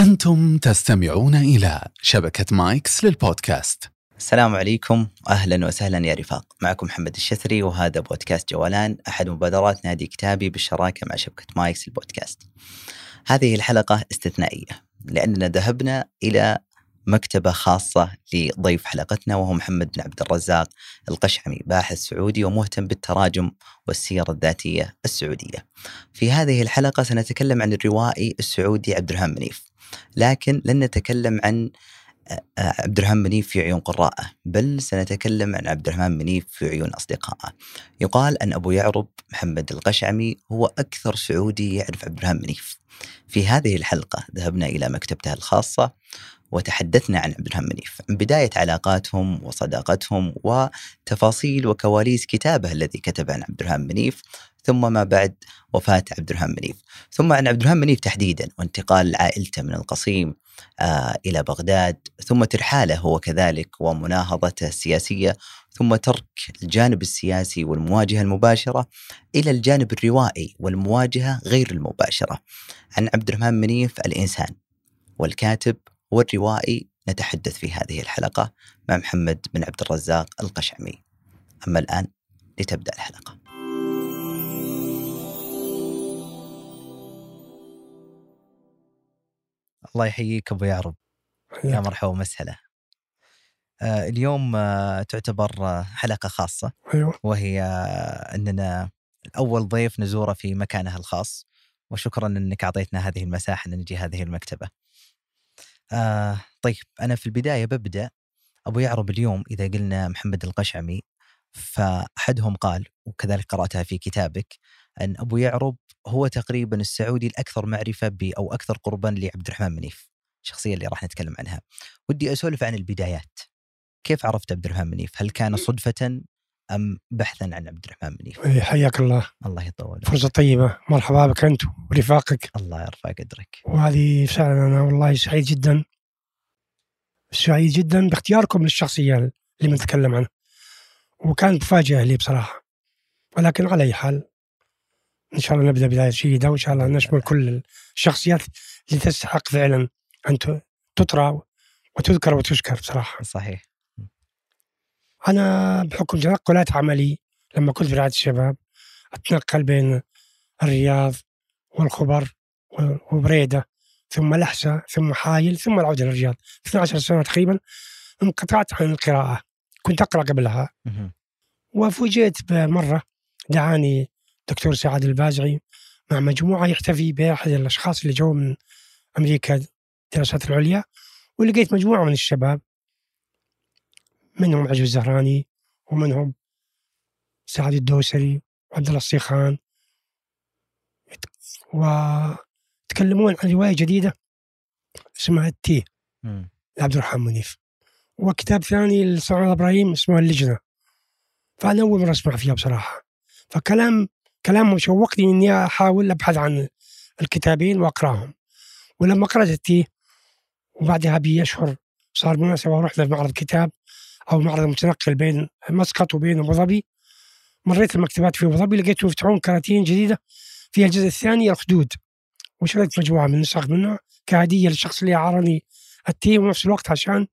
أنتم تستمعون إلى شبكة مايكس للبودكاست السلام عليكم أهلا وسهلا يا رفاق معكم محمد الشثري وهذا بودكاست جولان أحد مبادرات نادي كتابي بالشراكة مع شبكة مايكس البودكاست. هذه الحلقة استثنائية لأننا ذهبنا إلى مكتبة خاصة لضيف حلقتنا وهو محمد بن عبد الرزاق القشعمي باحث سعودي ومهتم بالتراجم والسيرة الذاتية السعودية. في هذه الحلقة سنتكلم عن الروائي السعودي عبد الرحمن منيف. لكن لن نتكلم عن عبد الرحمن منيف في عيون قراءه بل سنتكلم عن عبد الرحمن منيف في عيون أصدقائه. يقال أن أبو يعرب محمد القشعمي هو أكثر سعودي يعرف عبد الرحمن منيف في هذه الحلقة ذهبنا إلى مكتبته الخاصة وتحدثنا عن عبد الرحمن منيف. عن بداية علاقاتهم وصداقتهم وتفاصيل وكواليس كتابه الذي كتب عن عبد الرحمن منيف ثم ما بعد وفاة عبد الرحمن منيف. ثم عن عبد الرحمن منيف تحديدا وانتقال عائلته من القصيم آه إلى بغداد ثم ترحاله هو كذلك ومناهضته السياسية ثم ترك الجانب السياسي والمواجهة المباشرة إلى الجانب الروائي والمواجهة غير المباشرة. عن عبد الرحمن منيف الإنسان والكاتب والروائي نتحدث في هذه الحلقة مع محمد بن عبد الرزاق القشعمي. أما الآن لتبدأ الحلقة. الله يحييك أبو يعرب يا مرحبا ومسهلا. آه اليوم آه تعتبر آه حلقة خاصة. أيوه. وهي أننا اول ضيف نزوره في مكانه الخاص. وشكرا أنك أعطيتنا هذه المساحة أن نجي هذه المكتبة. آه طيب أنا في البداية ببدأ أبو يعرب اليوم إذا قلنا محمد القشعمي فأحدهم قال وكذلك قرأتها في كتابك أن أبو يعرب هو تقريبا السعودي الأكثر معرفة ب أو أكثر قربا لعبد الرحمن منيف الشخصيه اللي راح نتكلم عنها. ودي أسولف عن البدايات. كيف عرفت عبد الرحمن منيف؟ هل كان صدفة أم بحثا عن عبد الرحمن منيف؟ إيه، حياك الله. الله يطول فرصة طيبة. مرحبا بك أنت ورفاقك. الله يرفع قدرك. وهذه فعلا أنا والله سعيد جدا. سعيد جدا باختياركم للشخصية اللي بنتكلم عنها. وكانت مفاجأة لي بصراحة. ولكن على أي حال إن شاء الله نبدأ بداية جيدة وإن شاء الله نشمل كل الشخصيات اللي تستحق فعلا أن تطرى وتذكر وتشكر بصراحة. صحيح. أنا بحكم تنقلات عملي لما كنت في رعاية الشباب أتنقل بين الرياض والخبر وبريدة ثم لحسة ثم حايل ثم العودة للرياض 12 سنة تقريبا انقطعت عن القراءة كنت أقرأ قبلها. وفوجئت بمرة دعاني دكتور سعاد البازعي مع مجموعة يحتفي بأحد الأشخاص اللي جو من أمريكا الدراسات العليا ولقيت مجموعة من الشباب منهم عجب الزهراني ومنهم سعد الدوسري وعبد الله الصيخان ويتكلمون عن رواية جديدة اسمها التيه مم. لعبد الرحمن منيف. وكتاب ثاني لصنع إبراهيم اسمه اللجنة. فأنا أول مرة أسمع فيها بصراحة. فكلام كلامهم شوقني إني أحاول أبحث عن الكتابين وأقرأهم. ولما قرأت التيه وبعدها باشهر صار مناسبه ورحنا في معرض كتاب أو معرض متنقل بين مسقط وبين أبو ظبي. مريت المكتبات في أبو ظبي لقيتهم يفتحون كراتين جديدة فيها الجزء الثاني الخدود. وشريت مجموعة من النسخ منها كهدية للشخص اللي اعارني التي ونفس الوقت عشان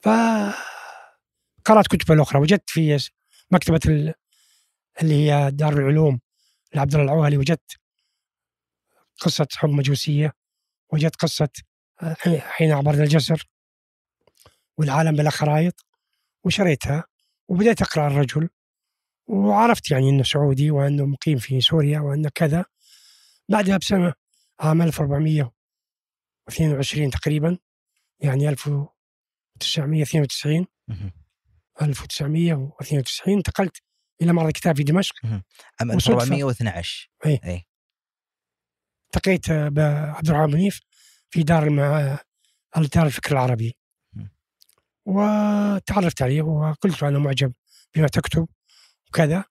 ف قرأت كتب الأخرى وجدت في مكتبة ال- اللي هي دار العلوم لعبد الله العوهلي وجدت قصة حب مجوسية وجدت قصة آه، حين عبرنا الجسر والعالم بلا خرائط. وشريتها وبدأت أقرأ الرجل وعرفت يعني أنه سعودي وأنه مقيم في سوريا وأنه كذا بعدها بسنة عام 1422 تقريبا يعني 1992 مهم. 1992 انتقلت إلى معرض الكتاب في دمشق عام وصدفة. 1412 إيه. اي التقيت بعبد الرحمن منيف في دار. دار الفكر العربي. وتعرفت عليه وقلت له أنا معجب بما تكتب وكذا.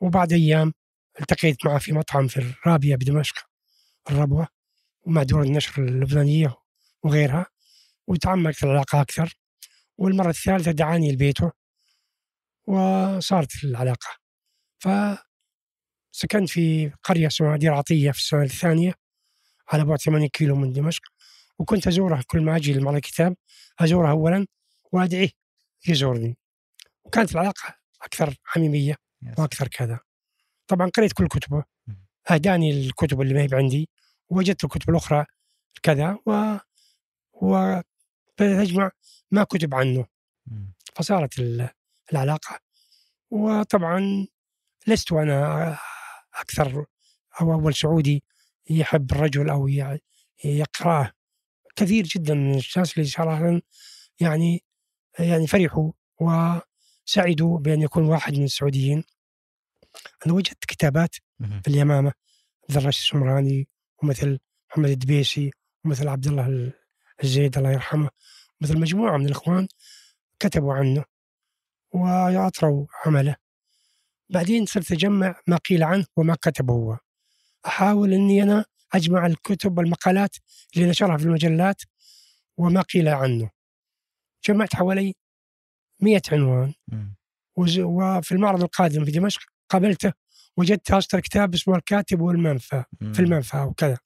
وبعد أيام التقيت معه في مطعم في الرابية بدمشق الربوة ومع دور النشر اللبنانية وغيرها. وتعمقت العلاقة أكثر. والمرة الثالثة دعاني لبيته وصارت العلاقة. فسكنت في قرية اسمها دير عطية في السنة الثانية على بعد 80 كيلو من دمشق. وكنت أزوره كل ما أجي لمعرض الكتاب. أزوره اولا وادعيه يزورني وكانت العلاقة أكثر حميميه وأكثر كذا. طبعا قريت كل كتبه. اهداني الكتب اللي ما هي عندي ووجدت الكتب الأخرى كذا و و تجمع ما كتب عنه. فصارت ال- العلاقة. وطبعا لست أنا أكثر أو أول سعودي يحب الرجل أو يقرأه. كثير جدا من الناس اللي صراحة يعني يعني فرحوا وسعدوا بأن يكون واحد من السعوديين. أنا وجدت كتابات. في اليمامة مثل رشيد السمراني ومثل محمد الدبيسي ومثل عبد الله الزيد الله يرحمه. مثل مجموعة من الإخوان كتبوا عنه واطروا عمله. بعدين صرت أجمع ما قيل عنه وما كتبه هو. أحاول إني أنا أجمع الكتب والمقالات اللي نشرها في المجلات وما قيل عنه. جمعت حوالي مئة عنوان مم. وز- وفي المعرض القادم في دمشق قابلته وجدت اصدر كتاب اسمه الكاتب والمنفى. في المنفى وكذا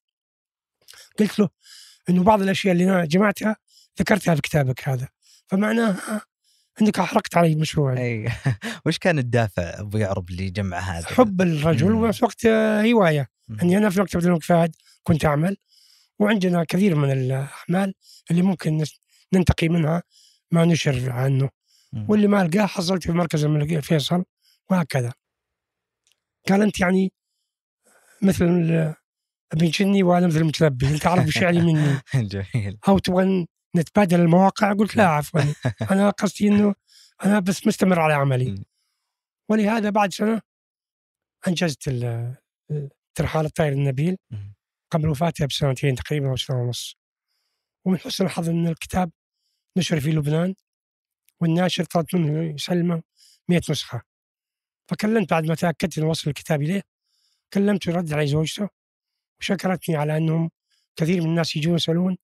قلت له إنه بعض الأشياء اللي أنا جمعتها ذكرتها في كتابك هذا فمعناها إنك أحرقت علي مشروعي أي وش كان الدافع أبو يعرب اللي جمع هذا؟ حب الرجل. وفي وقت هواية. إني أنا في مكتبه الملك فهد كنت أعمل وعندنا كثير من الأعمال اللي ممكن ننتقي منها ما نشر عنه. واللي ما القاه حصلت في مركز الملك فيصل وهكذا. قال أنت يعني مثل ابن جني وأنا مثل المتنبي. أنت عارف وش يعني مني. جميل. أو تبغى نتبادل المواقع؟ قلت لا عفوا. أنا قصدي إنه أنا بس مستمر على عملي. ولهذا بعد سنة أنجزت ال- ترحال الطير النبيل. قبل وفاته بسنتين تقريبا أو سنة ونص. ومن حسن الحظ إن الكتاب نشر في لبنان والناشر طلبت منه يسلمه 100 نسخة فكلمت بعد ما تأكدت إنه وصل الكتاب إليه كلمته رد علي زوجته وشكرتني على إنهم كثير من الناس يجون يسألون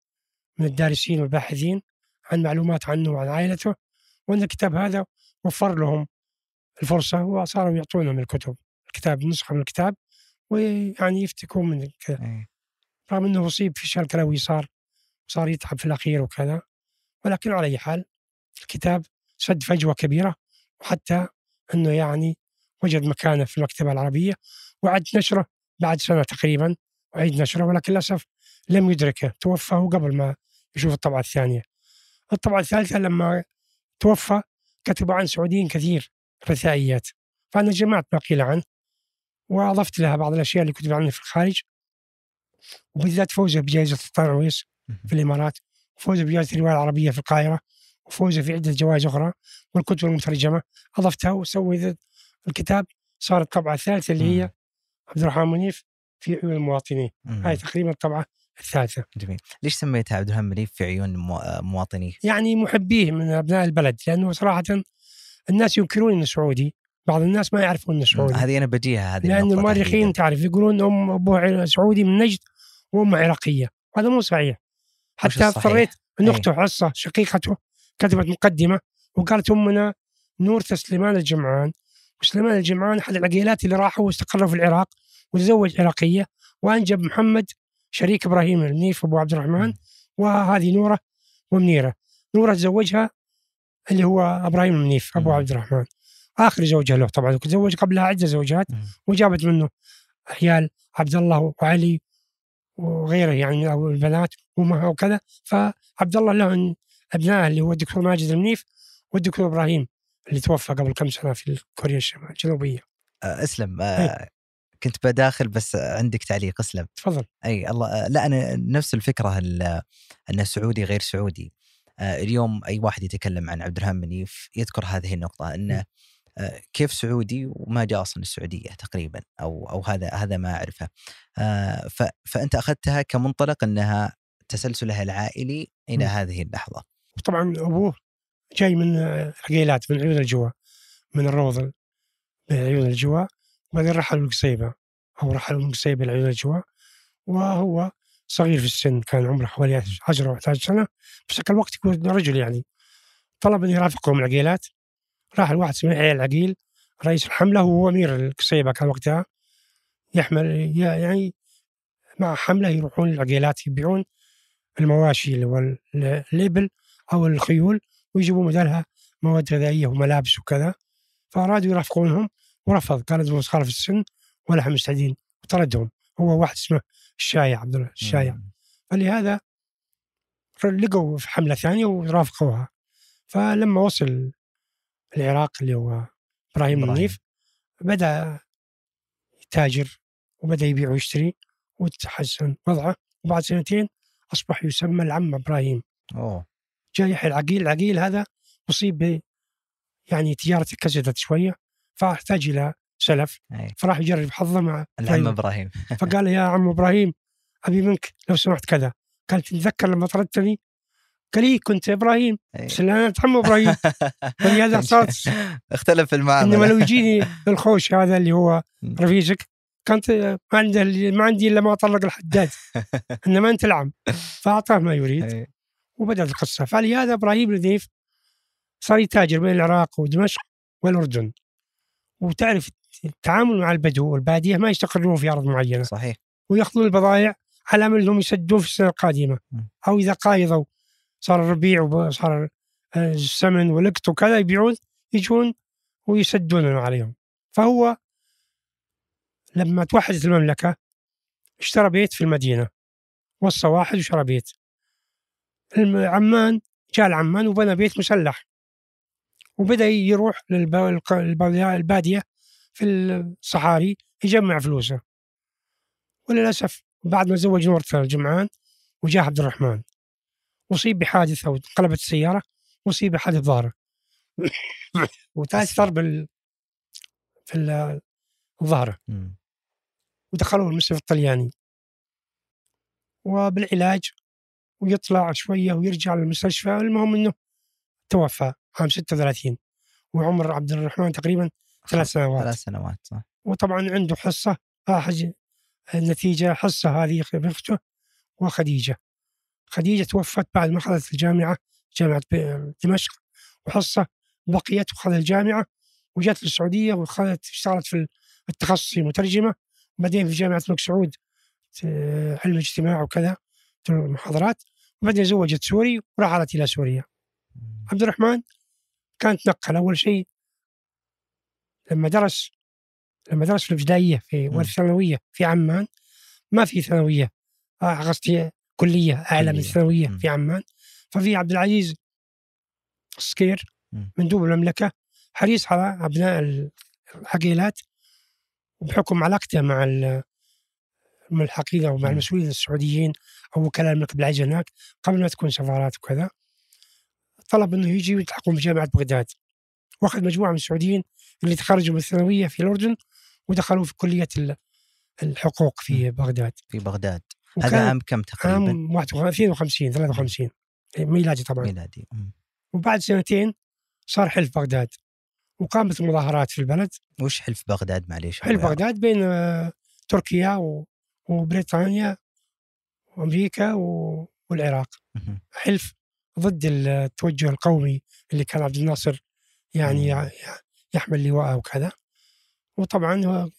من الدارسين والباحثين عن معلومات عنه وعن عائلته وإن الكتاب هذا وفر لهم الفرصة وصاروا يعطونهم الكتب الكتاب نسخه من الكتاب ويعني يفتكون من كذا إي. رغم إنه اصيب في شلل كلوي صار صار يتعب في الأخير وكذا ولكن على أي حال الكتاب سد فجوة كبيرة وحتى أنه يعني وجد مكانه في المكتبة العربية وعد نشره بعد سنة تقريبا وعيد نشره ولكن للأسف لم يدركه توفى هو قبل ما يشوف الطبعة الثانية. الطبعة الثالثة لما توفى كتبوا عن سعوديين كثير رثائيات فأنا جمعت ما قيل عنه وأضفت لها بعض الأشياء اللي كتب عنها في الخارج وبالذات فوزه عويس مم. في الإمارات وفوزه بجائزة الروايه العربية في القاهرة وفوزه في عدة جوائز أخرى والكتب المترجمة اضفتها وسوي الكتاب صارت الطبعة الثالثة اللي هي. عبد الرحمن منيف في عيون المواطنين. هاي تقريبا الطبعة الثالثة جميل ليش سميتها عبد الرحمن منيف في عيون مو- مواطنيه؟ يعني محبيه من أبناء البلد لأنه صراحة الناس ينكرون إنه سعودي بعض الناس ما يعرفون إنه. سعودي هذه أنا بجيها هذه لأن المؤرخين. تعرف يقولون أم ابوه سعودي من نجد وامه عراقية هذا مو صحيح حتى؟ اضطريت إن أي. أخته حصة شقيقته كتبت مقدمة وقالت أمنا نورة سليمان الجمعان وسليمان الجمعان أحد العقيلات اللي راحوا واستقروا في العراق وتزوج عراقية وأنجب محمد شريك إبراهيم المنيف أبو عبد الرحمن. وهذه نورة ومنيرة نورة تزوجها اللي هو إبراهيم المنيف أبو. عبد الرحمن آخر زوجها له طبعا تزوج قبلها عدة زوجات. وجابت منه عيال عبد الله وعلي وغيره يعني أو البنات وأمها وكذا. فعبد الله له أبناء اللي هو الدكتور ماجد المنيف والدكتور إبراهيم اللي توفى قبل كم سنة في كوريا الجنوبية. آه، اسلم. آه، كنت بداخل بس عندك تعليق اسلم. تفضل. أي الله آه، لا أنا نفس الفكرة ال- ان سعودي غير سعودي. اليوم أي واحد يتكلم عن عبد الرحمن منيف يذكر هذه النقطة أنه كيف سعودي وما جاء أصلا السعودية تقريبا أو أو هذا هذا ما أعرفه. آه، فأنت أخذتها كمنطلق إنها تسلسلها العائلي إلى مم. هذه اللحظة. طبعا أبوه جاي من عقيلات من عيون الجوا من الروض من عيون الجوا وبعدين رحلوا القصيبه أو رحلوا من القصيبه لعيون الجوا وهو صغير في السن كان عمره حوالي 10 أو 11 سنة. بس ذاك الوقت يكون رجل يعني. طلب أن يرافقهم العقيلات راح الواحد اسمه يحيى العقيل رئيس الحملة وهو أمير القصيبه كان وقتها يحمل يعني مع حملة يروحون العقيلات يبيعون المواشي اللي هو ال- الإبل أو الخيول ويجيبوا بدلها مواد غذائية وملابس وكذا. فأرادوا يرافقونهم ورفض صغار في السن ولا إحنا مستعدين وطردهم. هو واحد اسمه الشايع عبد الله الشايع. فلهذا لقوا في حملة ثانية ورافقوها. فلما وصل العراق اللي هو إبراهيم. النيف بدأ يتاجر وبدأ يبيع ويشتري وتحسن وضعه وبعد سنتين أصبح يسمى العم إبراهيم أوه جاء يحيى العقيل العقيل هذا أصيب ب يعني تجارته كسدت شوية فاحتاج إلى سلف أي. فراح يجرب حظه مع العم. إبراهيم فقال يا عم إبراهيم أبي منك لو سمحت كذا قال تتذكر لما طردتني قال لي كنت إبراهيم. بس لا أنا عم إبراهيم. ولهذا صارت اختلف المعامله إنما لو يجيني الخوش هذا اللي هو. رفيجك كانت ما عنده ما عندي إلا ما اطلق الحداد. إنما أنت العم. فأعطاه ما يريد. أي. وبدأت القصة. فلهذا إبراهيم النذيف صار يتاجر بين العراق ودمشق والأردن. وتعرف التعامل مع البدو والبادية ما يستقرون في أرض معينة. صحيح. ويأخذون البضائع على امل إنهم يسدون في السنة القادمة. أو إذا قايضوا صار الربيع وصار آه، السمن والقط وكذا يبيعون يجون ويسدون عليهم. فهو لما توحدت المملكة اشترى بيت في المدينة وصى واحد وشرى بيت. عمان جاء العمان وبنى بيت مسلح. وبدأ يروح للباديه في الصحاري يجمع فلوسه. وللأسف بعد ما زوج نورته الجمعان وجاء عبد الرحمن. اصيب بحادث أو انقلبت السياره واصيب بحادث ظهره وتأثر بال في مم. ودخلوه المستشفى الطلياني. وبالعلاج ويطلع شوية ويرجع للمستشفى المهم إنه توفى عام 36 وعمر عبد الرحمن تقريبا ثلاث سنوات. ثلاث سنوات صح. وطبعا عنده حصة آه حج النتيجة حصة هذه بنته وخديجة. خديجة توفت بعد ما اخذت الجامعة جامعة ب- دمشق وحصة بقيت وخذت الجامعة وجت للسعودية وخذت اشتغلت في التخصصي مترجمة وبعدين في جامعة الملك سعود آه، علم اجتماع وكذا محاضرات وبعدين زوجت سوري ورحلت إلى سوريا. عبد الرحمن كان تنقل أول شيء لما درس لما درس في الابتدائية في مم. والثانويه في عمان ما في ثانوية آه، قصدي كلية اعلى من. الثانويه. في عمان ففي عبد العزيز السكير. مندوب المملكة حريص على أبناء العقيلات وبحكم علاقته مع ال- الملحقين أو مع. المسؤولين السعوديين أو وكلاء الملك بالعز هناك قبل ما تكون سفارات وكذا طلب إنه يجي ويلتحقون بجامعه بغداد وأخذ مجموعة من السعوديين اللي تخرجوا من الثانوية في الأردن ودخلوا في كلية ال- الحقوق في بغداد في بغداد هذا عام كم تقريبا؟ عام 51 53 ميلادي طبعا. ميلادي. وبعد سنتين صار حلف بغداد. وقامت المظاهرات في البلد. وش حلف بغداد؟ معليش حلف بغداد بين آه، تركيا و- وبريطانيا وأمريكا و- والعراق. حلف ضد التوجه القومي اللي كان عبد الناصر يعني يحمل لواءه وكذا. وطبعا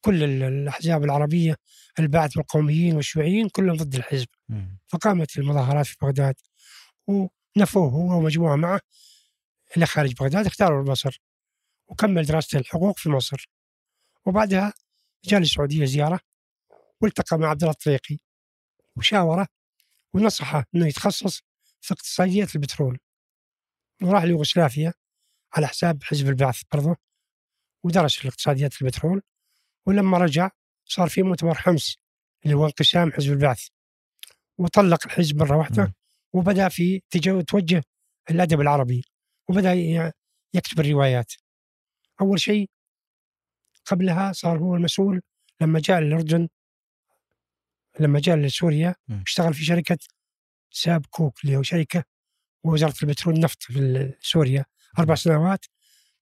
كل ال- الأحزاب العربية البعث والقوميين والشيوعيين كلهم ضد الحزب. فقامت المظاهرات في بغداد ونفوه هو ومجموعة معه إلى خارج بغداد اختاروا مصر وكمل دراسته الحقوق في مصر. وبعدها جاء للسعودية زيارة والتقى مع عبد الله الطريقي وشاورة ونصحه إنه يتخصص في اقتصادية البترول. وراح ليوغوسلافيا على حساب حزب البعث برضه ودرس في اقتصاديات البترول. ولما رجع صار في مؤتمر حمص اللي هو انقسام حزب البعث وطلق الحزب مرة واحدة مم. وبدأ في توجه الأدب العربي وبدأ ي- يكتب الروايات أول شيء قبلها صار هو المسؤول لما جاء للأردن لما جاء لسوريا. اشتغل في شركة ساب كوك اللي هو شركة وزارة البترول النفط في سوريا أربع سنوات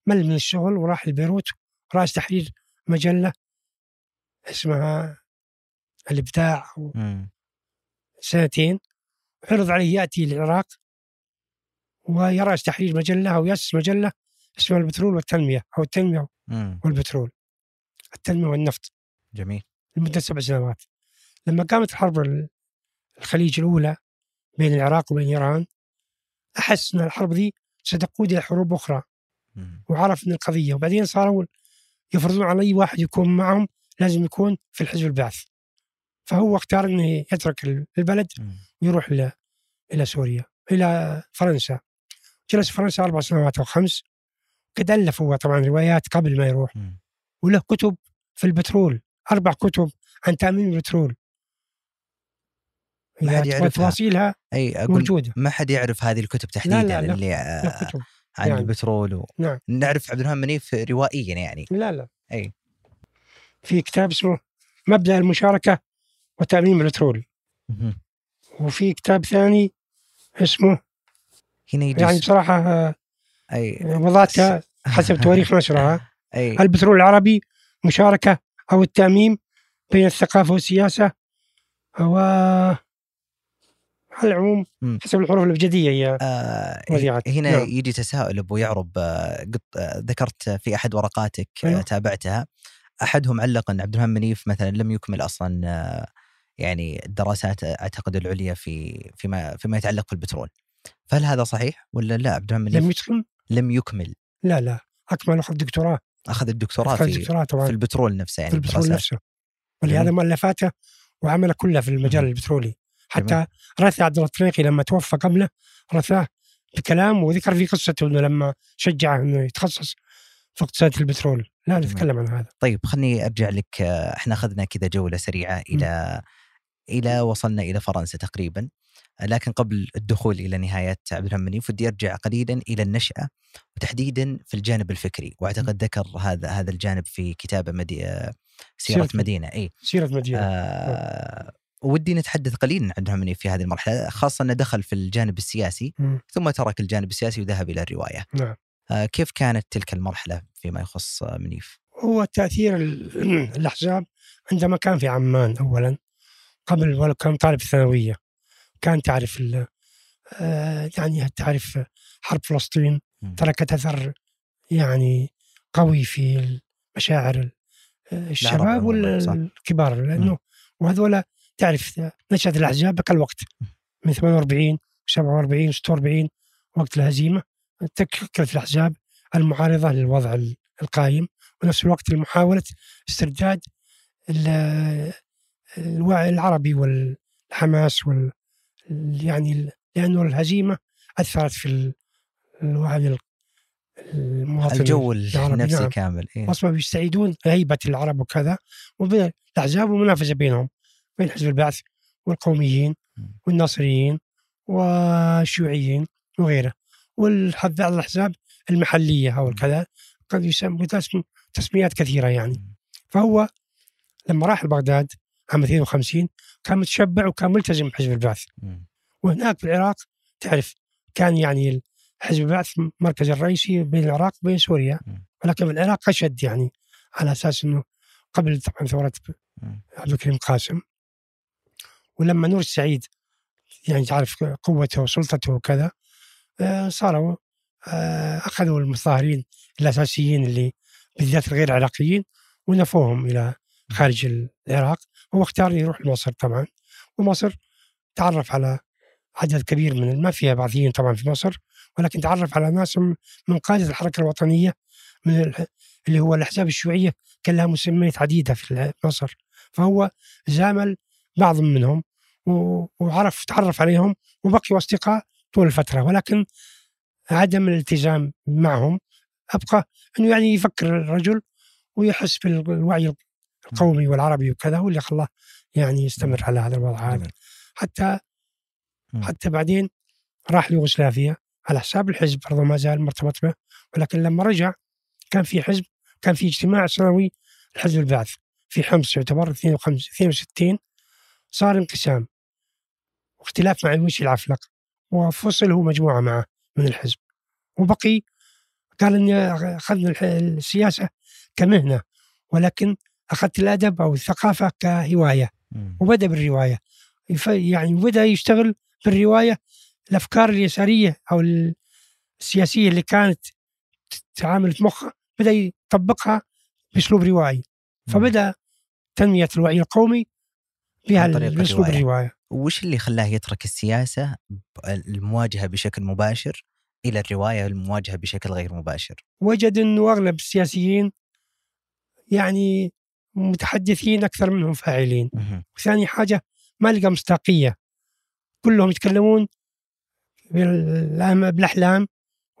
مل من الشغل وراح لبيروت رأس تحرير مجلة اسمها الإبداع مم. سنتين. عرض عليه يأتي للعراق ويرأس تحرير مجلة أو يأسس مجلة اسمها البترول والتنمية أو التنمية مم. والبترول. التنمية والنفط. جميل. لمدة سبع سنوات. لما قامت حرب ال- الخليج الأولى بين العراق وبين إيران أحس أن الحرب دي ستقود إلى حروب أخرى. مم. وعرف ان القضية. وبعدين صاروا يفرضون على أي واحد يكون معهم لازم يكون في الحزب البعث فهو اختار إنه يترك البلد. ويروح إلى إلى سوريا إلى فرنسا جلس في فرنسا أربع سنوات أو خمس قد الف هو طبعا روايات قبل ما يروح. وله كتب في البترول أربع كتب عن تأمين البترول ما حد هي يعرفها. تفاصيلها أي أقول موجودة ما حد يعرف هذه الكتب تحديدا لا، لا. اللي آه، له كتب عن يعني. البترول و... نعم. نعرف عبد الرحمن منيف روائيا يعني لا لا أي في كتاب اسمه مبدأ المشاركة وتامين البترول. وفي كتاب ثاني اسمه يعني بصراحة أي وضعتها حسب تواريخ نشرها أي البترول العربي مشاركة أو التأميم بين الثقافة والسياسة و على العموم. حسب الحروف الأبجدية هي آه. هنا نعم. يجي تساؤل أبو يعرب آه، قط آه، ذكرت في أحد ورقاتك آه، أيوه. تابعتها أحدهم علق أن عبد الرحمن منيف مثلا لم يكمل أصلا آه، يعني الدراسات آه، أعتقد العليا في فيما فيما يتعلق في البترول فهل هذا صحيح ولا لا؟ عبد الرحمن منيف لم يتقن لم يكمل. لا لا. أكمل أخذ دكتوراه. أخذ الدكتوراه في دكتوراه طبعا. في البترول نفسه يعني في البترول الدراسات. نفسه. ولهذا مؤلفاته وعمله كلها في المجال. البترولي. حتى رثى عبد الله الطريقي لما توفى قبله رثاه بكلام وذكر في قصته إنه لما شجعه إنه يتخصص. في اقتصاد البترول. لا. نتكلم عن هذا. طيب خلني أرجع لك. إحنا أخذنا كذا جولة سريعة إلى إلى وصلنا إلى فرنسا تقريبا. لكن قبل الدخول إلى نهاية عبد الرحمن منيف ودي أرجع قليلا إلى النشأة وتحديدا في الجانب الفكري. وأعتقد ذكر هذا هذا الجانب في كتابة مدي... سيرة سيرة- مدينة. اي سيرة مدينة. آه ودي نتحدث قليلا عن منيف في هذه المرحلة خاصة إنه دخل في الجانب السياسي مم. ثم ترك الجانب السياسي وذهب إلى الرواية. نعم. كيف كانت تلك المرحلة فيما يخص آه، منيف؟ هو تأثير ال- الأحزاب عندما كان في عمان اولا قبل ولو كان طالب في الثانوية. كان تعرف آه، يعني تعرف حرب فلسطين. تركت أثر يعني قوي في مشاعر ال- الشباب. والكبار. لأنه وهذولا تعرف نشأت الأحزاب بقى الوقت من 48 47 46 وقت الهزيمة. تشكلت الأحزاب المعارضة للوضع ال- القايم ونفس الوقت لمحاوله استرداد ال- الوعي العربي والحماس وال يعني لأنه الهزيمة أثرت في ال- الوعي ال- المواطن الجو العربي، النفسي نعم. كامل إيه؟ أصلا بيستعيدون هيبه العرب وكذا وبين الأحزاب ومنافسه بينهم بين حزب البعث والقوميين. والناصريين والشيوعيين وغيره والحد على الأحزاب المحلية أو الكذا قد يسمى تسم- تسميات كثيرة يعني. فهو لما راح لبغداد عام 52 كان متشبع وكان ملتزم بحزب البعث. وهناك في العراق تعرف كان يعني حزب البعث مركز الرئيسي بين العراق وبين سوريا. ولكن في العراق أشد يعني على أساس إنه قبل طبعا ثورة مم. عبد الكريم قاسم ولما نور السعيد يعني تعرف قوته وسلطته وكذا صاروا آه، أخذوا المتظاهرين الأساسيين اللي بالذات الغير عراقيين ونفوهم إلى خارج العراق. هو اختار يروح لمصر طبعا ومصر تعرف على عدد كبير من ما فيها بعثيين طبعا في مصر ولكن تعرف على ناس من قاده الحركة الوطنية من ال- اللي هو الأحزاب الشيوعية كان لها مسميات عديدة في مصر. فهو زامل بعض منهم وعرف تعرف عليهم وبقيوا أصدقاء طول الفترة ولكن عدم الالتزام معهم أبقى أنه يعني يفكر الرجل ويحس بالوعي القومي والعربي وكذا هو اللي خلاه يعني يستمر على هذا الوضع هذا. حتى. حتى بعدين راح ليوغوسلافيا على حساب الحزب برضه ما زال مرتبط به ولكن لما رجع كان في حزب كان في اجتماع سنوي لحزب البعث في حمص يعتبر 52 62 صار انقسام واختلاف مع الوشي العفلق وفصل هو مجموعة معه من الحزب. وبقي قال إني اخذنا السياسة كمهنة ولكن أخذت الأدب أو الثقافة كهواية. وبدأ بالرواية. يعني بدأ يشتغل بالرواية. الأفكار اليسارية أو السياسية اللي كانت تعامل في مخه بدأ يطبقها بأسلوب روائي. فبدأ تنمية الوعي القومي بها باسلوب الرواية. الرواية. وش اللي خلاه يترك السياسة المواجهة بشكل مباشر إلى الرواية المواجهة بشكل غير مباشر؟ وجد إنه أغلب السياسيين يعني متحدثين أكثر منهم فاعلين. وثاني حاجة ما لقى مصداقية. كلهم يتكلمون بالأحلام-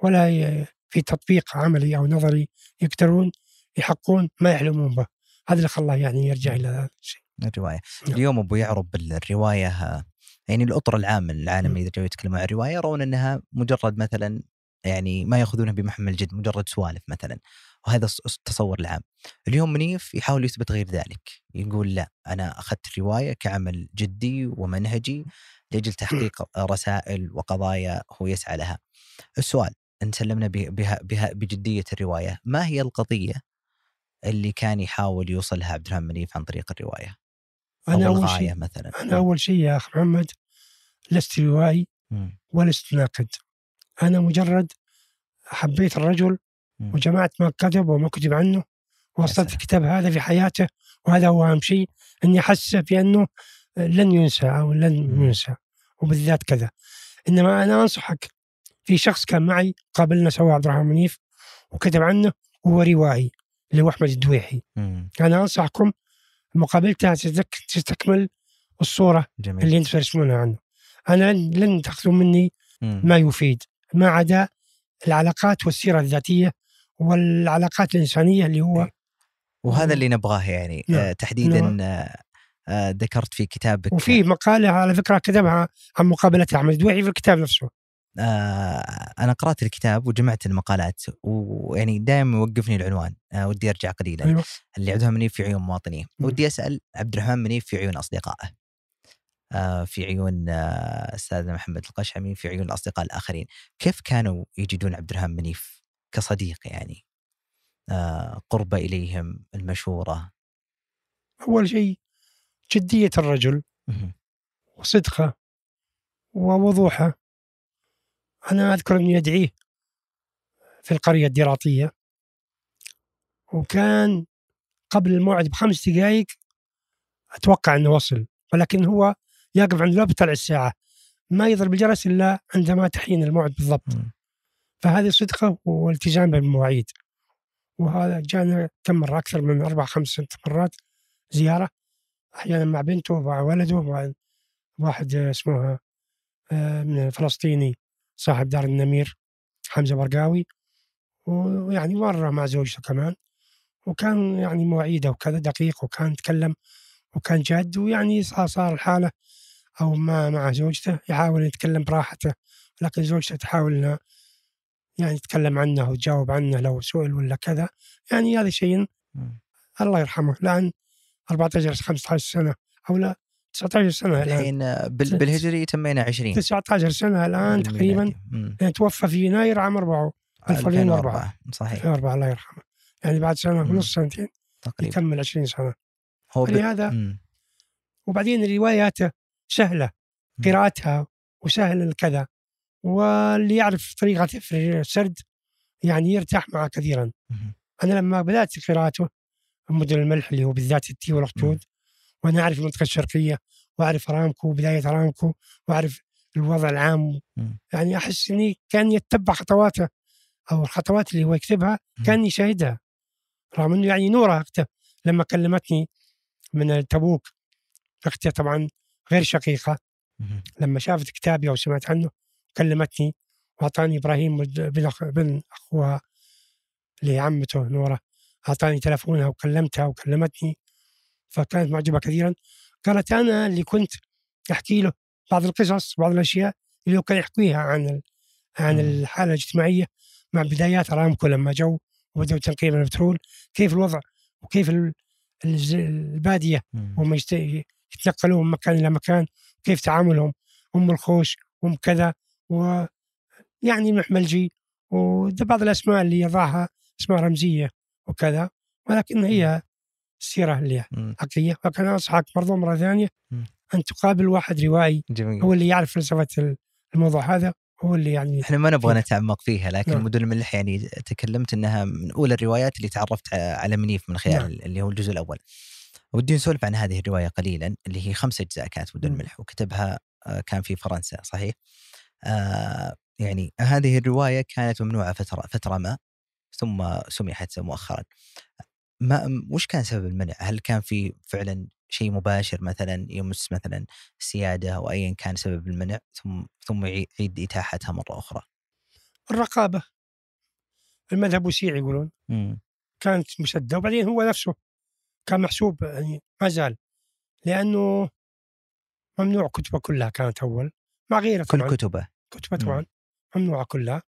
ولا في تطبيق عملي أو نظري يقدرون يحققون ما يحلمون به. هذا اللي خلاه يعني يرجع إلى هذا الشيء. الرواية. نعم. اليوم أبو يعرب الرواية آه، يعني الأطر العام العالم. إذا جاوا يتكلموا عن الرواية يرون أنها مجرد مثلا يعني ما يأخذونها بمحمل الجد مجرد سوالف مثلا. وهذا التصور العام. اليوم منيف يحاول يثبت غير ذلك. يقول لا أنا أخذت الرواية كعمل جدي ومنهجي لأجل تحقيق رسائل وقضايا هو يسعى لها. السؤال إن سلمنا به- بها بها بجدية الرواية ما هي القضية اللي كان يحاول يوصلها عبد الرحمن منيف عن طريق الرواية؟ أو أول الغاية شيء مثلا أنا أول شيء يا اخ محمد لست روائي. ولست ناقد أنا مجرد حبيت الرجل مم. وجمعت ما كتب وما كتب عنه سلام. الكتاب هذا في حياته وهذا هو أهم شيء إني احس بأنه لن ينسى أو لن مم. ينسى وبالذات كذا إنما أنا أنصحك في شخص كان معي قابلنا سوا عبد الرحمن منيف وكتب عنه وهو روائي اللي هو احمد الدويحي مم. أنا أنصحكم مقابلتها تستك- تستكمل الصورة جميل. اللي أنتم ترسمونها عنه أنا لن- لن تاخذون مني مم. ما يفيد. ما عدا العلاقات والسيرة الذاتية والعلاقات الإنسانية اللي هو وهذا اللي نبغاه يعني. نعم. آه تحديدا نعم. آه آه ذكرت في كتابك. وفي مقالة على فكرة كتبها عن مقابلة أحمد. دويحي في الكتاب نفسه. أنا قرأت الكتاب وجمعت المقالات ويعني دائما يوقفني العنوان آه ودي أرجع قليلا. أيوه. اللي عبد الرحمن منيف في عيون مواطنيه. ودي أسأل عبد الرحمن منيف في عيون أصدقائه. آه في عيون آه، استاذنا محمد القشعمي في عيون الأصدقاء الآخرين. كيف كانوا يجدون عبد الرحمن منيف كصديق يعني؟ آه قربة إليهم المشورة. أول شيء جدية الرجل. وصدقة. ووضوحة. أنا أذكر أني أدعيه في القرية الديراطيه وكان قبل الموعد بخمس دقائق أتوقع إنه وصل ولكن هو يقف عند الباب يطلع الساعة. ما يضرب الجرس إلا عندما تحين الموعد بالضبط. فهذه صدقة والتزام بالمواعيد. وهذا جانا كم مرة؟ أكثر من أربع خمس ست مرات زيارة أحيانا مع بنته ومع ولده ومع واحد اسمه آه، من فلسطيني صاحب دار النمير حمزة برقاوي ويعني مرة مع زوجته كمان وكان يعني مواعيده وكذا دقيق وكان يتكلم وكان جاد ويعني صار الحالة أو ما مع زوجته يحاول يتكلم براحته لكن زوجته تحاول يعني تتكلم عنه وتجاوب عنه لو سئل ولا كذا يعني هذا شيء. الله يرحمه لأن 14 15 سنة أو لا 19 سنة الآن. الحين بال- بالهجري تمينا 20 19 سنة الآن تقريبا. يعني توفى في يناير عام 4 2004 صحيح. 2004 الله يرحمه. يعني بعد سنة. ونص سنتين تقريبا. يكمل 20 سنة. هو ب... لهذا. وبعدين رواياته سهلة. قراءتها وسهل الكذا. واللي يعرف طريقة السرد يعني يرتاح معه كثيرا. مم. أنا لما بدأت قراءته مدن الملح اللي هو بالذات التي والاخدود وأنا أعرف المنطقة الشرقية وأعرف ارامكو وبداية ارامكو وأعرف الوضع العام مم. يعني أحس إني كان يتبع خطواته أو الخطوات اللي هو يكتبها. كان يشاهدها رغم إنه يعني نورة لما كلمتني من تبوك أختي طبعا غير شقيقة. لما شافت كتابي أو سمعت عنه كلمتني وأعطاني إبراهيم بن بن أخوها اللي عمته نورة أعطاني تلفونها وكلمتها وكلمتني فكانت معجبة كثيرا قالت أنا اللي كنت أحكي له بعض القصص بعض الأشياء اللي هو كان يحكيها عن عن مم. الحالة الاجتماعية مع بدايات أرامكو لما جو وبدأوا تنقيب البترول كيف الوضع وكيف ال- الز- البادية مم. وهم يتنقلون من مكان إلى مكان كيف تعاملهم أم الخوش أم كذا و يعني محملجي وده بعض الأسماء اللي يضعها أسماء رمزية وكذا ولكن هي السيره اللي. حقيقيه لكن انصحك برضو مرة ثانية. أن تقابل واحد روائي جميل هو اللي يعرف فلسفة الموضوع هذا هو اللي يعني إحنا ما نبغى. نتعمق فيها لكن نعم. مدن الملح يعني تكلمت إنها من أولى الروايات اللي تعرفت على منيف من خلال نعم. اللي هو الجزء الأول. ودي نسولف عن هذه الرواية قليلا اللي هي خمس أجزاء كانت مدن. الملح وكتبها آه، كان في فرنسا صحيح؟ آه يعني هذه الرواية كانت ممنوعة فترة فترة ما ثم سمحت مؤخرا. ما وش كان سبب المنع؟ هل كان في فعلا شيء مباشر مثلا يمس مثلا السيادة أو ايا كان سبب المنع ثم ثم يعيد إتاحتها مرة أخرى؟ الرقابة. المذهب وسيع يقولون. مم. كانت مسده وبعدين هو نفسه كان محسوب يعني ما زال. لأنه ممنوع كتبة كلها كانت أول. مع غيره كل كتبة. كتبة. طبعا. ممنوعة كلها.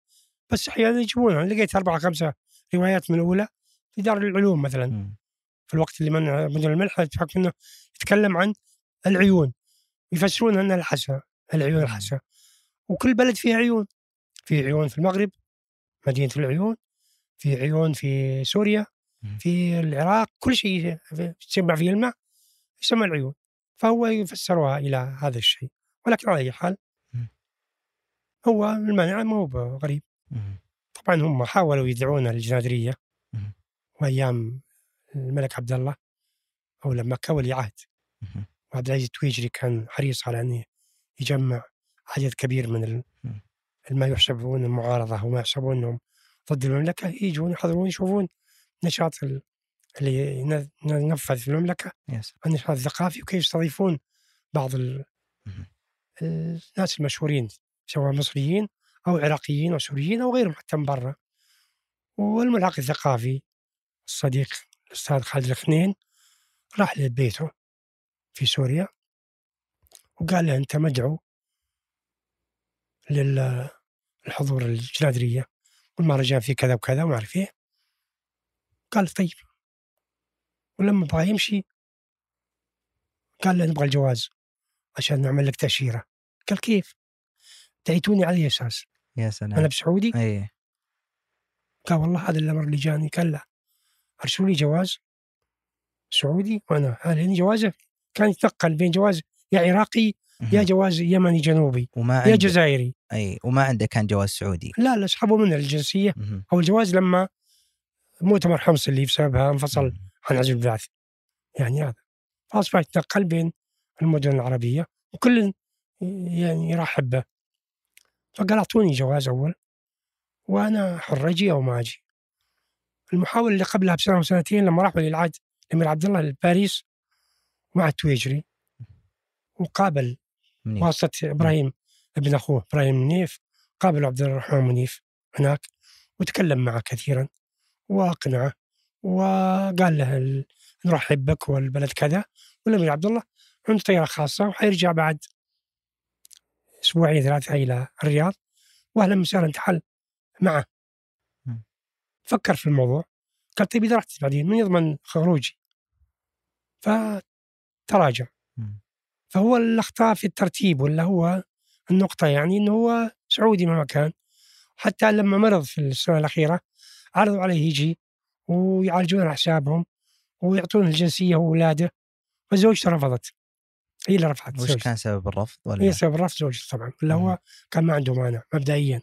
بس أحيانا يجيبونها. لقيت أربعة خمسة روايات من الأولى. في دار العلوم مثلا. مم. في الوقت اللي منع مدن الملح بحكم إنه يتكلم عن العيون. يفسرونها أنها الحسا العيون الحسا وكل بلد فيها عيون. في عيون في المغرب مدينة العيون. في عيون في سوريا. في العراق. كل شيء يتجمع فيه الماء يسمى العيون. فهو يفسرها إلى هذا الشيء. ولكن على أي حال. هو المنع ما هو غريب. طبعا هم حاولوا يدعون الجنادرية. مم. وأيام الملك عبد الله أو لما كولي عهد مم. وعبد العزيز التويجري كان حريص على أن يجمع عدد كبير من. ما يحسبون المعارضة وما يحسبون أنهم ضد المملكة يجون يحضرون يشوفون نشاط ال- اللي ينفذ في المملكة يس النشاط الثقافي وكيف يستضيفون بعض ال-. الناس المشهورين سواء مصريين أو عراقيين أو سوريين أو غيرهم حتى من برا والملحق الثقافي الصديق الأستاذ خالد الخنين راح لبيته في سوريا وقال له أنت مدعو للحضور الجنادرية والمهرجان فيه كذا وكذا وما أعرف إيه قال طيب ولما بغى يمشي قال له نبغى الجواز عشان نعمل لك تأشيرة قال كيف؟ دعيتوني على أي أساس؟ يا أنا سلام بسعودي؟ اي قال والله هذا الأمر اللي جاني قال لا أرسلوا لي جواز سعودي وأنا لأن جوازه كان يتنقل بين جواز يا عراقي يا. جواز يمني جنوبي وما يا جزائري. أي وما عنده كان جواز سعودي. لا لا سحبوا منه الجنسية. مم. أو الجواز لما مؤتمر حمص اللي بسببها انفصل مم. عن عزل البعث. يعني هذا. فأصبح يتنقل بين المدن العربية وكل يعني يرحب به. فقال أعطوني جواز أول وأنا حر أجي أو ما أجي. المحاولة اللي قبلها بسنة وسنتين لما راحوا للعهد الأمير عبد الله لباريس مع التويجري وقابل. واسطة إبراهيم ابن أخوه إبراهيم منيف قابل عبد الرحمن منيف هناك وتكلم معه كثيرا وأقنعه وقال له نرحب بك والبلد كذا والأمير عبد الله عنده طيارة خاصة وحيرجع بعد أسبوعين ثلاثة إلى الرياض وأهلا وسهلا تعال معه. فكر في الموضوع. قال طيب إذا رحت بعدين من يضمن خروجي؟ فتراجع. فهو الأخطاء في الترتيب ولا هو النقطة يعني أنه هو سعودي مهما كان. حتى لما مرض في السنة الأخيرة عرضوا عليه يجي ويعالجون على حسابهم ويعطونه الجنسية وأولاده فزوجته رفضت. هي اللي رفضت وش. كان سبب الرفض ولا هي سبب رفض زوجته طبعا. ولا مم. هو كان ما عنده مانع مبدئيا.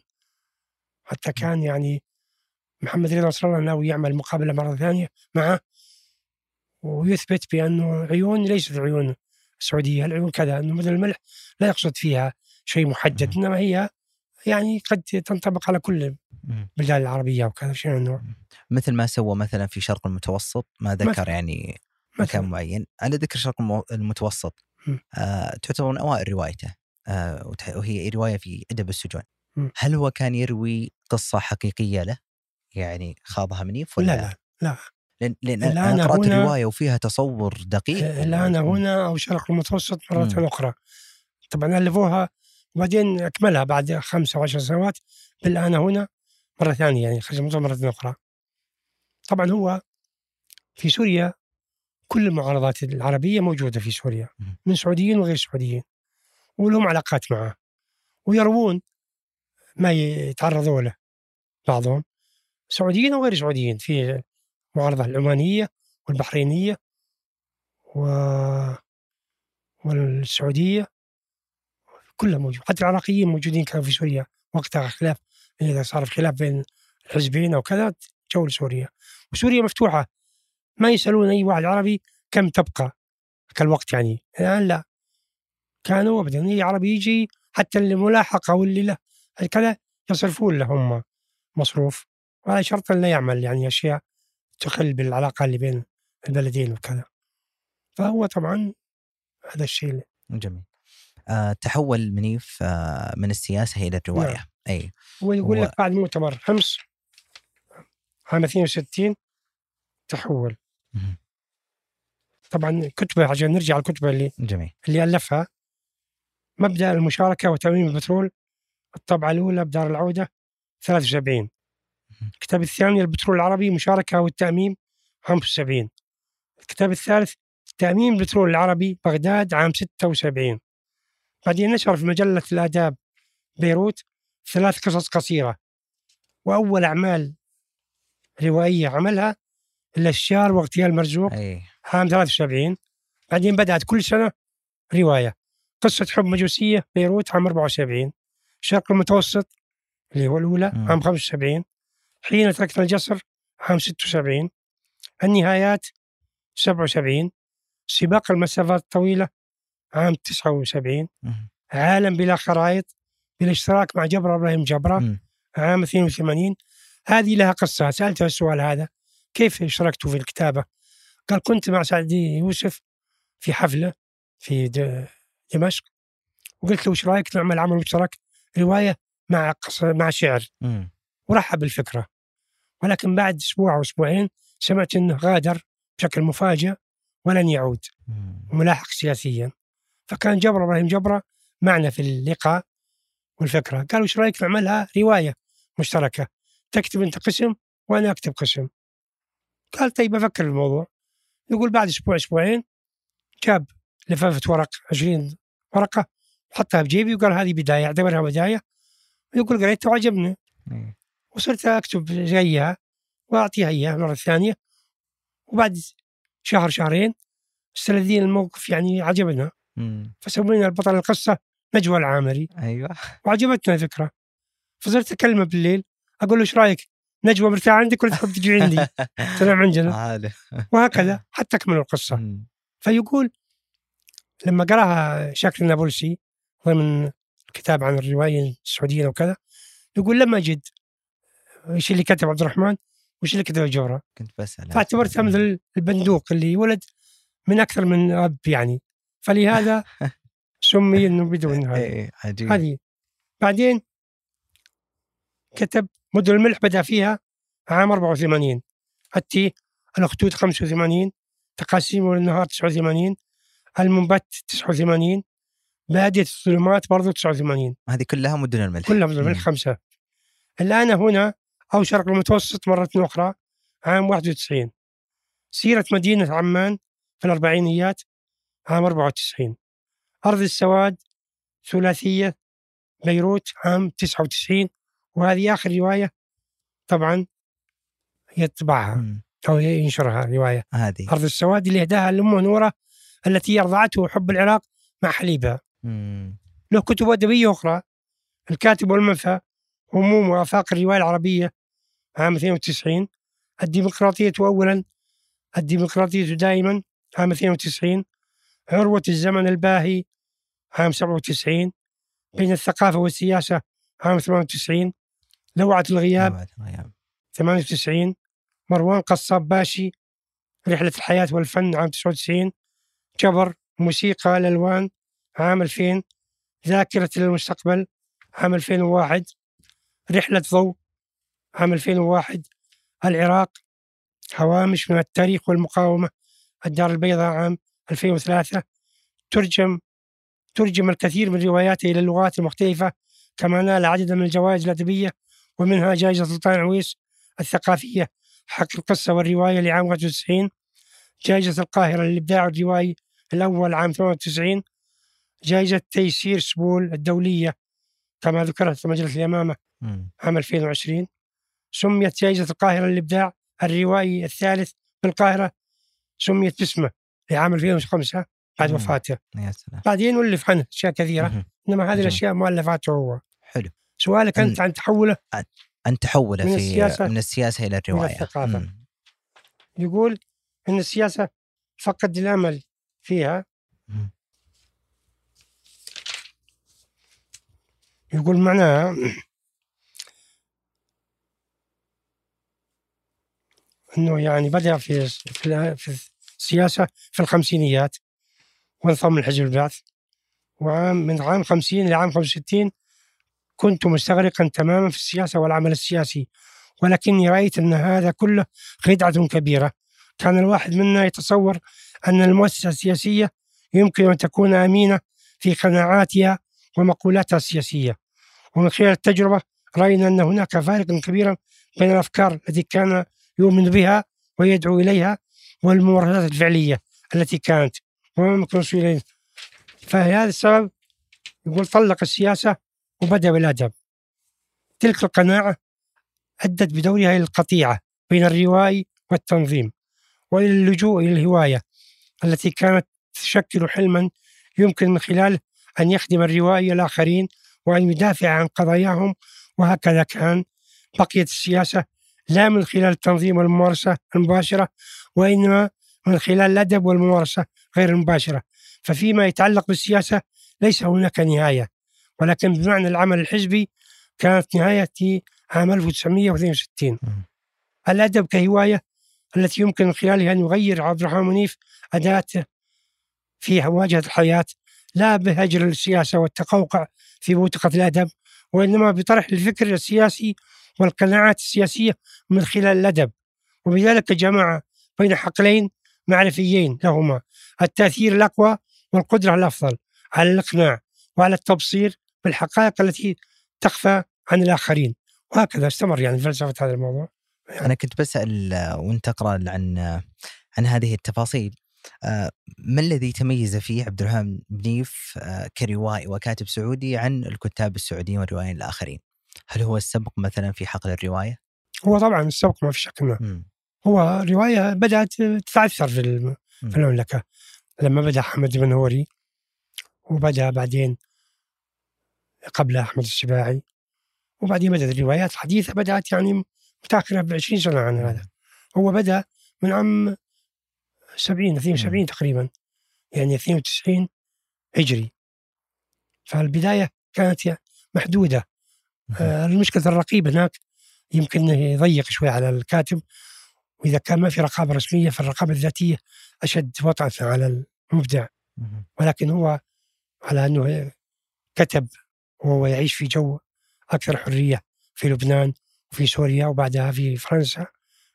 حتى كان يعني محمد رضا نصر الله ناوي يعمل مقابلة مرة ثانية معه ويثبت بأنه عيون ليست عيون السعودية العيون كذا أنه مدن الملح لا يقصد فيها شيء محدد مم. إنما هي يعني قد تنطبق على كل. البلدان العربية وكذا شيء من النوع مثل ما سوى مثلا في شرق المتوسط ما ذكر. يعني مكان معين على ذكر شرق المتوسط. آه تعتبر من أوائل روايته آه وهي رواية في أدب السجون. هل هو كان يروي قصة حقيقية له؟ يعني خاضها منيف ولا لا لا لا لأن, لأن الآن أنا قرأت هنا- الرواية وفيها تصور دقيق الآن مم. هنا أو شرق المتوسط مرة مم. أخرى طبعا ألفوها وبعدين أكملها بعد خمسة أو عشر سنوات بالآن هنا مرة ثانية يعني الموضوع مرة أخرى طبعا هو في سوريا كل المعارضات العربية موجودة في سوريا. من سعوديين وغير سعوديين ولهم علاقات معه ويروون ما يتعرضوا له بعضهم سعوديين وغير سعوديين في معارضة العمانية والبحرينية و... والسعودية كلها موجود حتى العراقيين موجودين كانوا في سوريا وقتها خلاف إذا صار خلاف بين الحزبين أو كذا جو لسوريا. وسوريا مفتوحة ما يسألون أي واحد عربي كم تبقى ذاك الوقت يعني. الآن لا. كانوا أبدا أي عربي يجي حتى اللي ملاحق أو اللي له كذا يصرفون له هم مصروف. وعلى شرط أن لا يعمل يعني أشياء تخل بالعلاقة اللي بين البلدين وكذا. فهو طبعا هذا الشيء اللي جميل. آه تحول منيف آه من السياسة إلى الرواية. نعم. أي. هو يقول لك بعد مؤتمر أمس عام 62 تحول. مهم. طبعا كتبة عشان نرجع الكتبه اللي جميل. اللي ألفها مبدأ المشاركة وتأمين البترول الطبعة الأولى بدار العودة 73 الكتاب الثاني البترول العربي مشاركة والتأميم 75 الكتاب الثالث تأميم البترول العربي بغداد عام 76 بعدين نشر في مجلة الآداب بيروت ثلاث قصص قصيرة. وأول أعمال روائية عملها الاشجار واغتيال مرزوق عام 73 بعدين بدأت كل سنة رواية. قصة حب مجوسية بيروت عام 74 الشرق المتوسط اللي هو الأولى. عام 75 حين تركنا الجسر عام 76 النهايات 77 سباق المسافات الطويلة عام 79 مهم. عالم بلا خرائط بالاشتراك مع جبر إبراهيم جبرة مم. عام 82 هذه لها قصة سألته السؤال هذا كيف اشتركتوا في الكتابة قال كنت مع سعد يوسف في حفلة في دمشق وقلت له وش رأيك نعمل عمل مشترك رواية مع قص... مع شعر. ورحب بالفكرة. ولكن بعد أسبوع أو أسبوعين سمعت أنه غادر بشكل مفاجئ ولن يعود. ملاحق سياسيا. فكان جبر إبراهيم جبره معنا في اللقاء والفكرة. قال وش رأيك نعملها؟ رواية مشتركة. تكتب أنت قسم وأنا أكتب قسم. قال طيب أفكر الموضوع. يقول بعد أسبوع أسبوعين جاب لفافة ورق 20 ورقة حطها بجيبي وقال هذه بداية أعتبرها بداية. يقول قريتها وعجبني. إي. وصرت أكتب زيها وأعطيها اياها مرة ثانية وبعد شهر شهرين استلذين الموقف يعني عجبنا مم. فسوينا البطل القصة نجوى العامري أيوه وعجبتنا الفكرة فصرت أكلمه بالليل أقول له إيش رأيك؟ نجوى مرتاح عندك ولا تحب تجي عندي؟ تنام عندنا. وهكذا حتى تكمل القصة. فيقول لما قراها شاكر النابلسي ضمن الكتاب عن الرواية السعودية وكذا يقول لم أجد إيش اللي كتب عبد الرحمن؟ وايش اللي كتب الجورة؟ كنت بسأل فاعتبرتها مثل البندوق اللي ولد من أكثر من اب يعني. فلهذا سمي إنه بدون هذا. اي عجيب. هذه. بعدين كتب مدن الملح بدأ فيها عام 84 التي الاخدود 85 تقاسيم النهار 89 المنبت 89 بادية الظلمات برضو 89 هذه كلها مدن الملح. كلها مدن الملح. خمسة. الآن هنا أو شرق المتوسط مرة أخرى عام 91 سيرة مدينة عمان في الأربعينيات عام 94 أرض السواد ثلاثية بيروت عام 99 وهذه آخر رواية طبعا يطبعها. أو ينشرها رواية. هذه. أرض السواد اللي أهداها لأمه نورة التي أرضعته حب العراق مع حليبها. مم. له كتب أدبية أخرى الكاتب والمنفى هموم وآفاق الرواية العربية عام 92 الديمقراطية أولا الديمقراطية دائما عام 92 عروة الزمن الباهي عام 97 بين الثقافة والسياسة عام 98 لوعة الغياب بعد الغياب. 98 مروان قصاب باشي رحلة الحياة والفن عام 99 جبر موسيقى الألوان عام 2000 ذاكرة للمستقبل عام 2001 رحلة ضوء عام 2001 العراق هوامش من التاريخ والمقاومة الدار البيضاء عام 2003 ترجم ترجم الكثير من رواياته إلى اللغات المختلفة كما نال عددا من الجوائز الأدبية ومنها جائزة سلطان عويس الثقافية حق القصة والرواية لعام 91 جائزة القاهرة للإبداع الروائي الأول عام 98 جائزة تيسير سبول الدولية كما ذكرت في مجلة اليمامة. عام 2020 سميت جائزة القاهرة للإبداع الروائي الثالث بالقاهرة سميت باسمه لعام 2005 بعد. وفاته يا سلام بعدين ولف عنه أشياء كثيرة. إنما هذه. الأشياء مؤلفاته هو حلو سؤالك أن- أنت عن تحوله أن تحوله من في السياسة من السياسة إلى الرواية الثقافة. مم. يقول إن السياسة فقد الأمل فيها مم. يقول معناها إنه يعني بدأ في في السياسة في الخمسينيات وانضم لحزب البعث. وعام من عام 50 إلى عام 65 كنت مستغرقا تماما في السياسة والعمل السياسي. ولكني رأيت أن هذا كله خدعة كبيرة. كان الواحد منا يتصور أن المؤسسة السياسية يمكن أن تكون أمينة في قناعاتها ومقولاتها السياسية. ومن خلال التجربة رأينا أن هناك فارقا كبيرا بين الأفكار التي كان يؤمن بها ويدعو إليها والممارسات الفعلية التي كانت وما فهذا السبب يقول طلق السياسة وبدأ بالأدب. تلك القناعة أدت بدورها إلى القطيعة بين الروائي والتنظيم وإلى اللجوء إلى الهواية التي كانت تشكل حلما يمكن من خلاله أن يخدم الروائي الآخرين وأن يدافع عن قضاياهم. وهكذا كان بقيت السياسة لا من خلال التنظيم والممارسة المباشرة وإنما من خلال الأدب والممارسة غير المباشرة ففيما يتعلق بالسياسة ليس هناك نهاية ولكن بمعنى العمل الحزبي كانت نهاية عام 1962 مم. الأدب كهواية التي يمكن من خلالها أن يغير عبد الرحمن منيف أداته في مواجهة الحياة لا بهجر السياسة والتقوقع في بوتقة الأدب وإنما بطرح الفكر السياسي والقناعات السياسية من خلال الأدب. وبذلك جمع بين حقلين معرفيين لهما التأثير الأقوى والقدرة الأفضل على الإقناع وعلى التبصير بالحقائق التي تخفى عن الآخرين. وهكذا استمر يعني فلسفة هذا الموضوع. أنا كنت بسأل آه، وأنت تقرأ عن آه، عن هذه التفاصيل. آه، ما الذي تميز فيه عبد الرحمن بنيف كروائي وكاتب سعودي عن الكتاب السعوديين والروائيين الآخرين؟ هل هو السبق مثلا في حقل الروايه؟ هو طبعا السبق ما في شك مم. هو رواية بدأت تتعثر في. في المملكة. لما بدأ أحمد بن هوري وبدأ بعدين قبل أحمد السباعي وبعدين بدأت الروايات الحديثة بدأت يعني متأخرة ب 20 سنة عن هذا. هو بدأ من عام 70 72 تقريبا. يعني 92 هجري. فالبداية كانت يعني آه، المشكلة الرقيب هناك يمكن يضيق شوي على الكاتب وإذا كان ما في رقابة رسمية فالرقابة الذاتية أشد وطأة على المبدع. ولكن هو على أنه كتب وهو يعيش في جو أكثر حرية في لبنان وفي سوريا وبعدها في فرنسا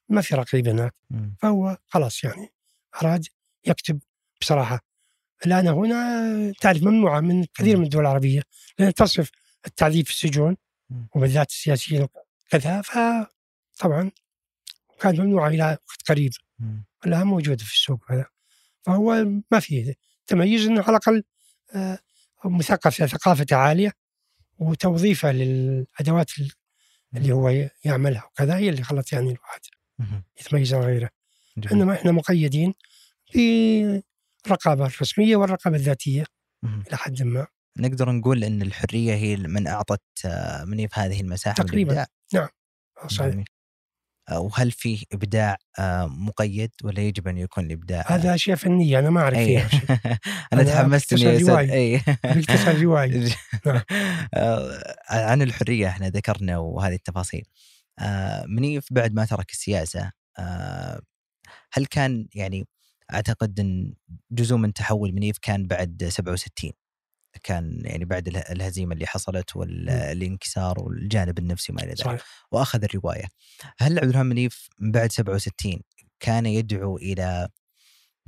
ما في رقيب هناك. فهو خلاص يعني أراد يكتب بصراحة الآن هنا تعرف ممنوعة من كثير من الدول العربية لأن تصف التعذيب في السجون. وبالذات السياسيين وكذا فطبعا كانت ممنوعة إلى وقت قريب. الآن موجودة في السوق هذا فهو ما فيه تميز أنه على الأقل آه، مثقف ثقافته عالية وتوظيفه للأدوات اللي هو يعملها وكذا هي اللي خلت يعني الواحد. يتميز عن غيره جميل. إنما إحنا مقيدين بالرقابة الرسمية والرقابة الذاتية. إلى حد ما نقدر نقول إن الحرية هي من أعطت آه، منيف هذه المساحة تقريباً. الإبداع. صحيح جميل. آه، وهل فيه إبداع آه، مقيد ولا يجب أن يكون الإبداع هذا أشياء فنية أنا ما أعرف أي. فيها شيء أنا تحمست اني رواية. أي نعم. آه، عن الحرية إحنا ذكرنا وهذه التفاصيل آه، منيف بعد ما ترك السياسة آه، هل كان يعني أعتقد إن جزء من تحول منيف كان بعد 67 كان يعني بعد اله- الهزيمة اللي حصلت والانكسار والجانب النفسي وما إلى ذلك. وأخذ الرواية. هل عبد الرحمن منيف من بعد 67 كان يدعو إلى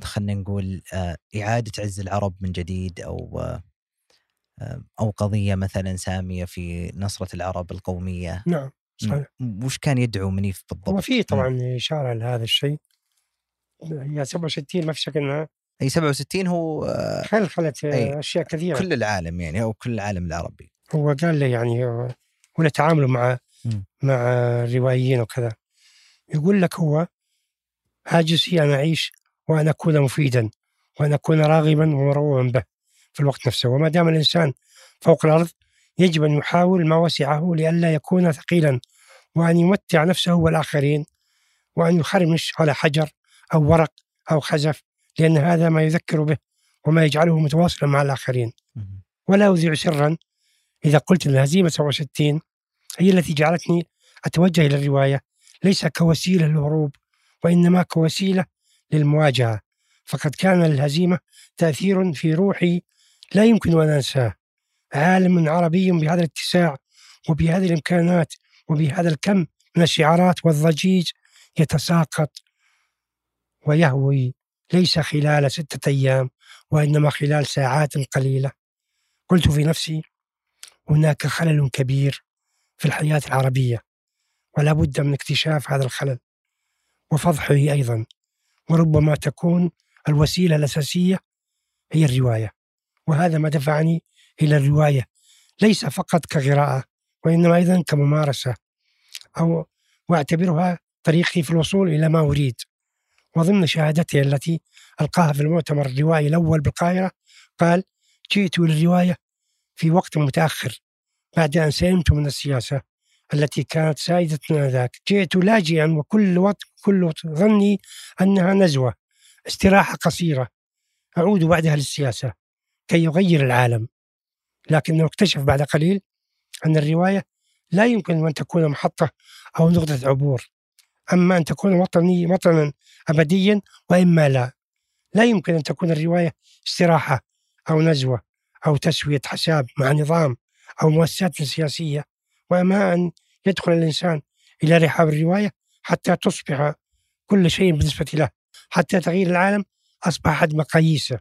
خلينا نقول آه، إعادة عز العرب من جديد أو آه، آه، أو قضية مثلا سامية في نصرة العرب القومية؟ نعم صحيح. وش كان يدعو منيف بالضبط؟ هو في طبعا إشارة لهذا الشيء. هي 67 ما في شك إنها اي 67 هو آه، خلخلت. أشياء كثيرة كل العالم يعني أو كل العالم العربي هو قال لي يعني ولا تعامله مع. مع الروائيين وكذا يقول لك هو هاجسي أن أعيش وأن أكون مفيدا وأن أكون راغبا ومرغوبا به في الوقت نفسه وما دام الإنسان فوق الأرض يجب أن يحاول ما وسعه لئلا يكون ثقيلا وأن يمتع نفسه والآخرين وأن يخرمش على حجر أو ورق أو خزف لأن هذا ما يذكر به وما يجعله متواصلا مع الآخرين. ولا أوزع سرا إذا قلت أن الهزيمة 67 هي التي جعلتني أتوجه إلى الرواية ليس كوسيلة للهروب وإنما كوسيلة للمواجهة. فقد كان للهزيمة تأثير في روحي لا يمكن أن أنساه. عالم عربي بهذا الاتساع وبهذه الإمكانات وبهذا الكم من الشعارات والضجيج يتساقط ويهوي. ليس خلال ستة أيام وإنما خلال ساعات قليلة. قلت في نفسي هناك خلل كبير في الحياة العربية ولا بد من اكتشاف هذا الخلل وفضحه أيضا وربما تكون الوسيلة الأساسية هي الرواية. وهذا ما دفعني إلى الرواية ليس فقط كقراءة وإنما أيضا كممارسة أو وأعتبرها طريقي في الوصول إلى ما أريد. وضمن شهادته التي ألقاها في المؤتمر الروائي الأول بالقاهرة قال جئت للرواية في وقت متأخر بعد أن سلمت من السياسة التي كانت سائدة آنذاك. جئت لاجئا وكل وقت كل ظني أنها نزوة استراحة قصيرة أعود بعدها للسياسة كي يغير العالم. لكنه اكتشف بعد قليل أن الرواية لا يمكن أن تكون محطة أو نقطة عبور أما أن تكون وطني وطنا أبديا وإما لا. لا يمكن أن تكون الرواية استراحة أو نزوة أو تسوية حساب مع نظام أو مؤسسات سياسية. وأما أن يدخل الإنسان إلى رحاب الرواية حتى تصبح كل شيء بالنسبة له حتى تغيير العالم أصبح أحد مقاييسه.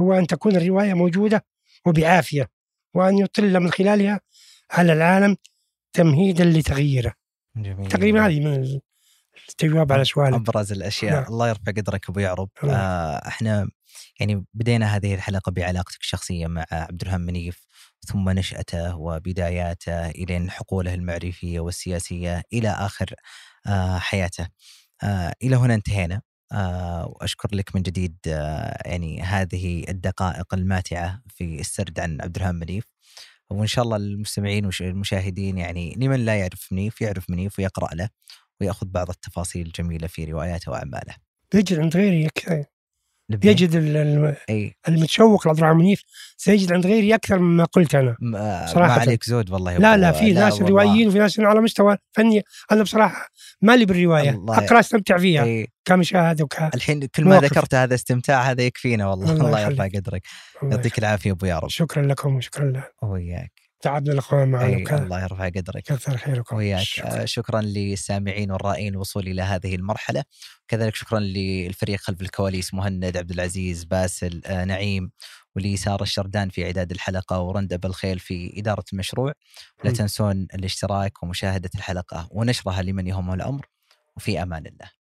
هو أن تكون الرواية موجودة وبعافية وأن يطل من خلالها على العالم تمهيدا لتغييره. جميل تقريبا هذه من الجواب على سؤالك أبرز الأشياء. نعم. الله يرفع قدرك أبو يعرب الله. آه إحنا يعني بدينا هذه الحلقة بعلاقتك الشخصية مع عبد الرحمن منيف ثم نشأته وبداياته إلى حقوله المعرفية والسياسية إلى آخر آه حياته. آه إلى هنا انتهينا. آه وأشكر لك من جديد آه يعني هذه الدقائق الماتعة في السرد عن عبد الرحمن منيف. وإن شاء الله المستمعين والمشاهدين يعني لمن لا يعرف منيف يعرف منيف ويقرأ له. ويأخذ بعض التفاصيل الجميلة في رواياته وأعماله. يجد عند غيري أكثر؟ يجد أي. المتشوق لعبد الرحمن منيف سيجد عند غيري أكثر مما قلت أنا. م- آه، ما صراحة. عليك زود والله. لا أبو- لا في ناس. روائيين وفي ناس على مستوى فني. أنا بصراحة مالي بالرواية. أقرأ أستمتع فيها أي. كمشاهدة وك الحين كل ما. ذكرت هذا استمتاع هذا يكفينا والله. الله الله يرفع. قدرك. يعطيك العافية أبو يعرب شكرا لكم وشكرا له. وياك تعبنا الأخوان معنا الله يرفع قدرك. كثر خيركم. وياك. شكراً. آه، شكرا للسامعين والرائين الوصول إلى هذه المرحلة. كذلك شكرا للفريق خلف الكواليس مهند عبد العزيز باسل آه، نعيم ولسارة الشردان في إعداد الحلقة ورندا بالخيل في إدارة المشروع. لا. تنسون الاشتراك ومشاهدة الحلقة ونشرها لمن يهمه الأمر. وفي أمان الله.